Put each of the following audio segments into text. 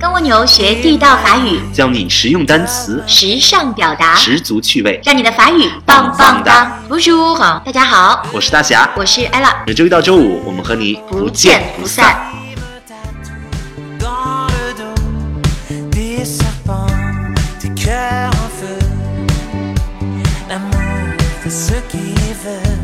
跟蜗牛学地道法语。教你实用单词。时尚表达。十足趣味。让你的法语棒棒哒。叔叔好大家好。我是大侠。我是 ella 每周一到周五我们和你不见不散。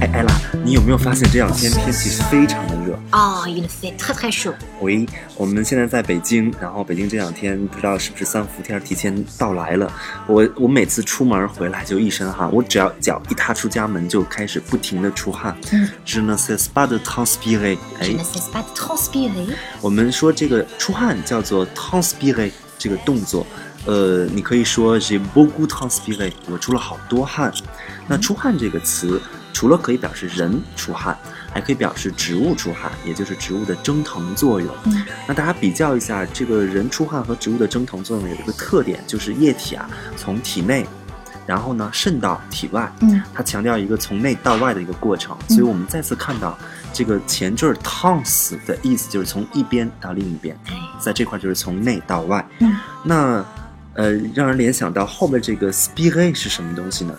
哎，艾拉，你有没有发现这两天天气非常的热？哦，il fait très très chaud。喂，我们现在在北京，然后北京这两天不知道是不是三伏天提前到来了。我我每次出门回来就一身汗，我只要脚一踏出家门就开始不停的出汗。嗯 Je ne sais pas de transpirer。Je 哎 ne，sais pas transpirer。我们说这个出汗叫做 transpirer 这个动作，呃，你可以说 j'ai beaucoup transpiré，我出了好多汗。那出汗这个词，除了可以表示人出汗，还可以表示植物出汗，也就是植物的蒸腾作用。嗯那大家比较一下，这个人出汗和植物的蒸腾作用有一个特点，就是液体啊从体内，然后呢渗到体外。嗯它强调一个从内到外的一个过程，所以我们再次看到这个前缀 tons 的意思就是从一边到另一边，哎，在这块就是从内到外。嗯那呃，让人联想到后面这个 spirer 是什么东西呢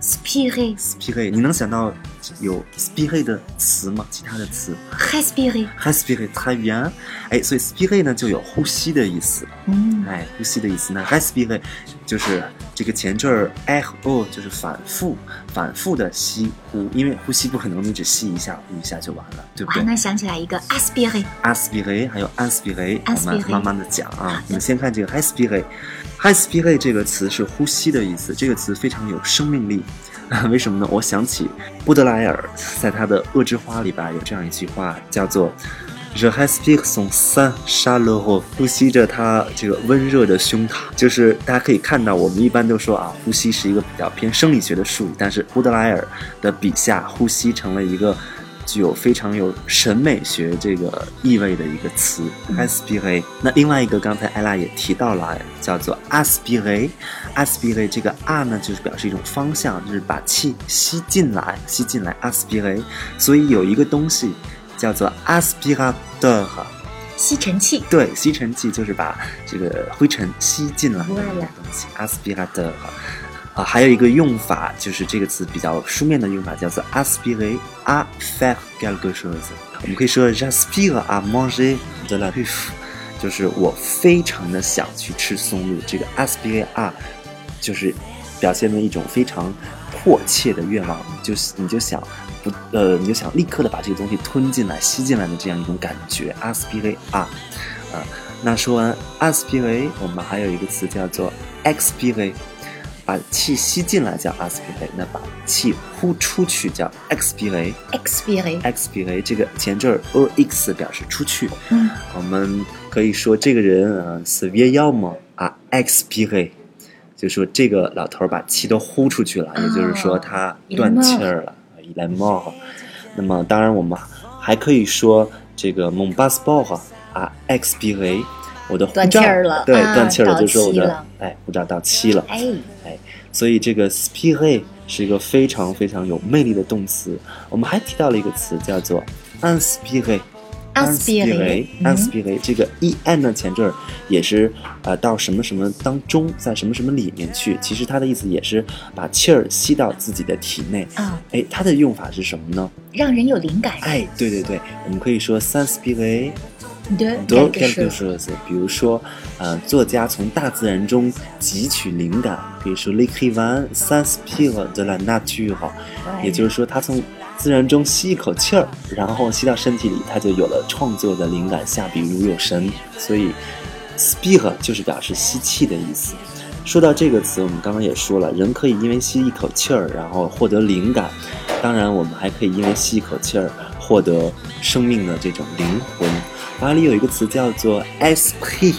，spirer，？spirer，你能想到有 spirer 的词吗？其他的词 respirer。respirer très bien，哎，所以 spirer 呢就有呼吸的意思，嗯哎，呼吸的意思。那 respirer 就是这个前缀儿 r o 就是反复、反复的吸呼，因为呼吸不可能你只吸一下、呼一下就完了，对不对我还能想起来一个。？aspirer 还有 inspirer，我们慢慢的讲啊。我们先看这个 respirer。respirer 这个词是呼吸的意思，这个词非常有生命力。为什么呢？我想起布德莱尔在他的《恶之花》里边有这样一句话，叫做 “Je respire son sein chaleureux”，呼吸着他这个温热的胸膛。就是大家可以看到，我们一般都说啊，呼吸是一个比较偏生理学的术语，但是布德莱尔的笔下，呼吸成了一个具有非常有审美学这个意味的一个词 aspire。那另外一个，刚才艾拉也提到了，叫做 aspire。aspire 这个 a 呢，就是表示一种方向，就是把气吸进来，吸进来 aspire。所以有一个东西叫做 aspirateur。吸尘器。对，吸尘器就是把这个灰尘吸进来的东西，aspirateur。啊，还有一个用法就是这个词比较书面的用法叫做 aspirer à faire quelque chose。我们可以说 j'aspire à manger de la truffe，就是我非常的想去吃松露。这个 aspirer à 就是表现了一种非常迫切的愿望，就是你就想不呃，你就想立刻的把这个东西吞进来、吸进来的这样一种感觉，aspirer à。啊，那说完 aspirer，我们还有一个词叫做 expirer。把气吸进来叫 aspire，那把气呼出去叫 expire。expirer。expire 这个前缀儿 o x 表示出去。嗯我们可以说这个人啊 s e v i e 么啊 expire，就说这个老头把气都呼出去了，也就是说他断气儿了，il est mort。那么当然我们还可以说这个 mon passeport 啊 expire，我的护照断气儿了对，啊断气儿了，就是说我的哎护照到期了。哎，哎，所以这个 spire 是一个非常非常有魅力的动词。我们还提到了一个词叫做 inspire。Inspire，嗯 inspire 这个 e n 呢前缀儿也是呃到什么什么当中，在什么什么里面去。其实它的意思也是把气儿吸到自己的体内。啊，哎，它的用法是什么呢？让人有灵感。哎，对对对，我们可以说 s'inspirer de de quelque chose，比如说，呃，作家从大自然中汲取灵感，比如说 l'écrivain s'inspire de la nature，也就是说他从自然中吸一口气儿，然后吸到身体里，他就有了创作的灵感，下笔如有神。所以 spire 就是表示吸气的意思。说到这个词，我们刚刚也说了，人可以因为吸一口气儿，然后获得灵感。当然，我们还可以因为吸一口气儿，获得生命的这种灵魂。法里有一个词叫做 esprit。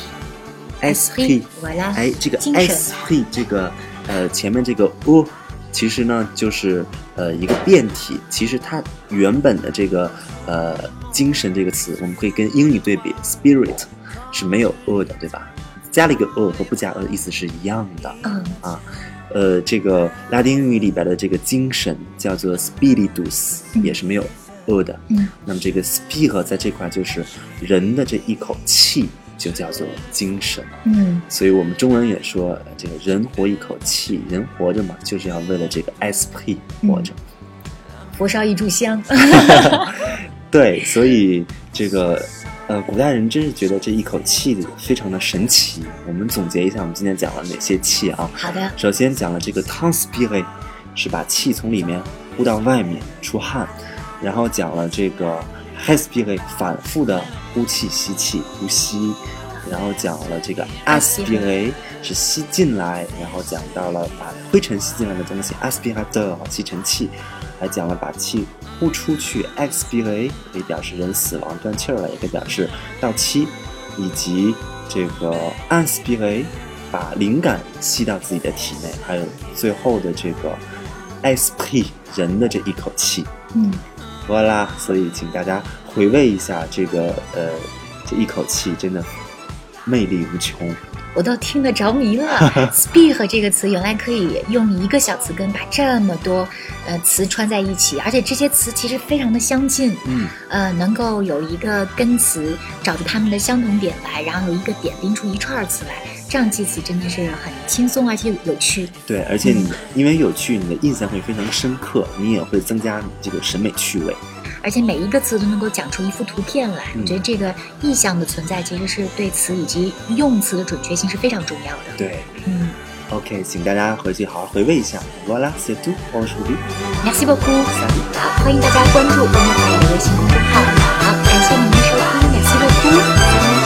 esprit，voilà 哎，这个精神 esprit 这个呃前面这个 o，其实呢就是呃一个变体，其实它原本的这个呃精神这个词，我们可以跟英语对比，spirit 是没有 o 的，对吧？加了一个 o 和不加 o 的意思是一样的。嗯啊，呃，这个拉丁语里边的这个精神叫做 spiritus，、嗯也是没有 e 的。嗯，那么这个 speak 在这块就是人的这一口气，就叫做精神。嗯所以我们中文也说，呃这个人活一口气，人活着嘛，就是要为了这个 esprit 活着。佛烧一炷香。对，所以这个呃，古代人真是觉得这一口气非常的神奇。我们总结一下，我们今天讲了哪些气啊？好的，首先讲了这个 transpire，是把气从里面呼到外面出汗，然后讲了这个 Hespire 反复的呼气、吸气、呼吸，然后讲了这个 aspire 是吸进来，然后讲到了把灰尘吸进来的东西 aspirateur 吸尘器，还讲了把气呼出去。Expire 可以表示人死亡断气儿了，也可以表示到期，以及这个 inspire 把灵感吸到自己的体内，还有最后的这个 esprit 人的这一口气。嗯好啦，所以请大家回味一下这个呃这一口气，真的魅力无穷。我都听得着迷了。speak 这个词原来可以用一个小词根把这么多呃词串在一起，而且这些词其实非常的相近，嗯，呃，能够有一个根词找出它们的相同点来，然后有一个点拎出一串儿词来，上记词真的是很轻松，而且有趣。对，而且你因为有趣，你的印象会非常深刻，你也会增加你这个审美趣味。而且每一个词都能够讲出一幅图片来，我觉得这个意象的存在，其实是对词以及用词的准确性是非常重要的。对，嗯，OK，请大家回去好好回味一下。Voila，see you tomorrow。雅西洛库，小李好，欢迎大家关注崩坏的微信公众号。好，感谢您的收听，雅西洛库。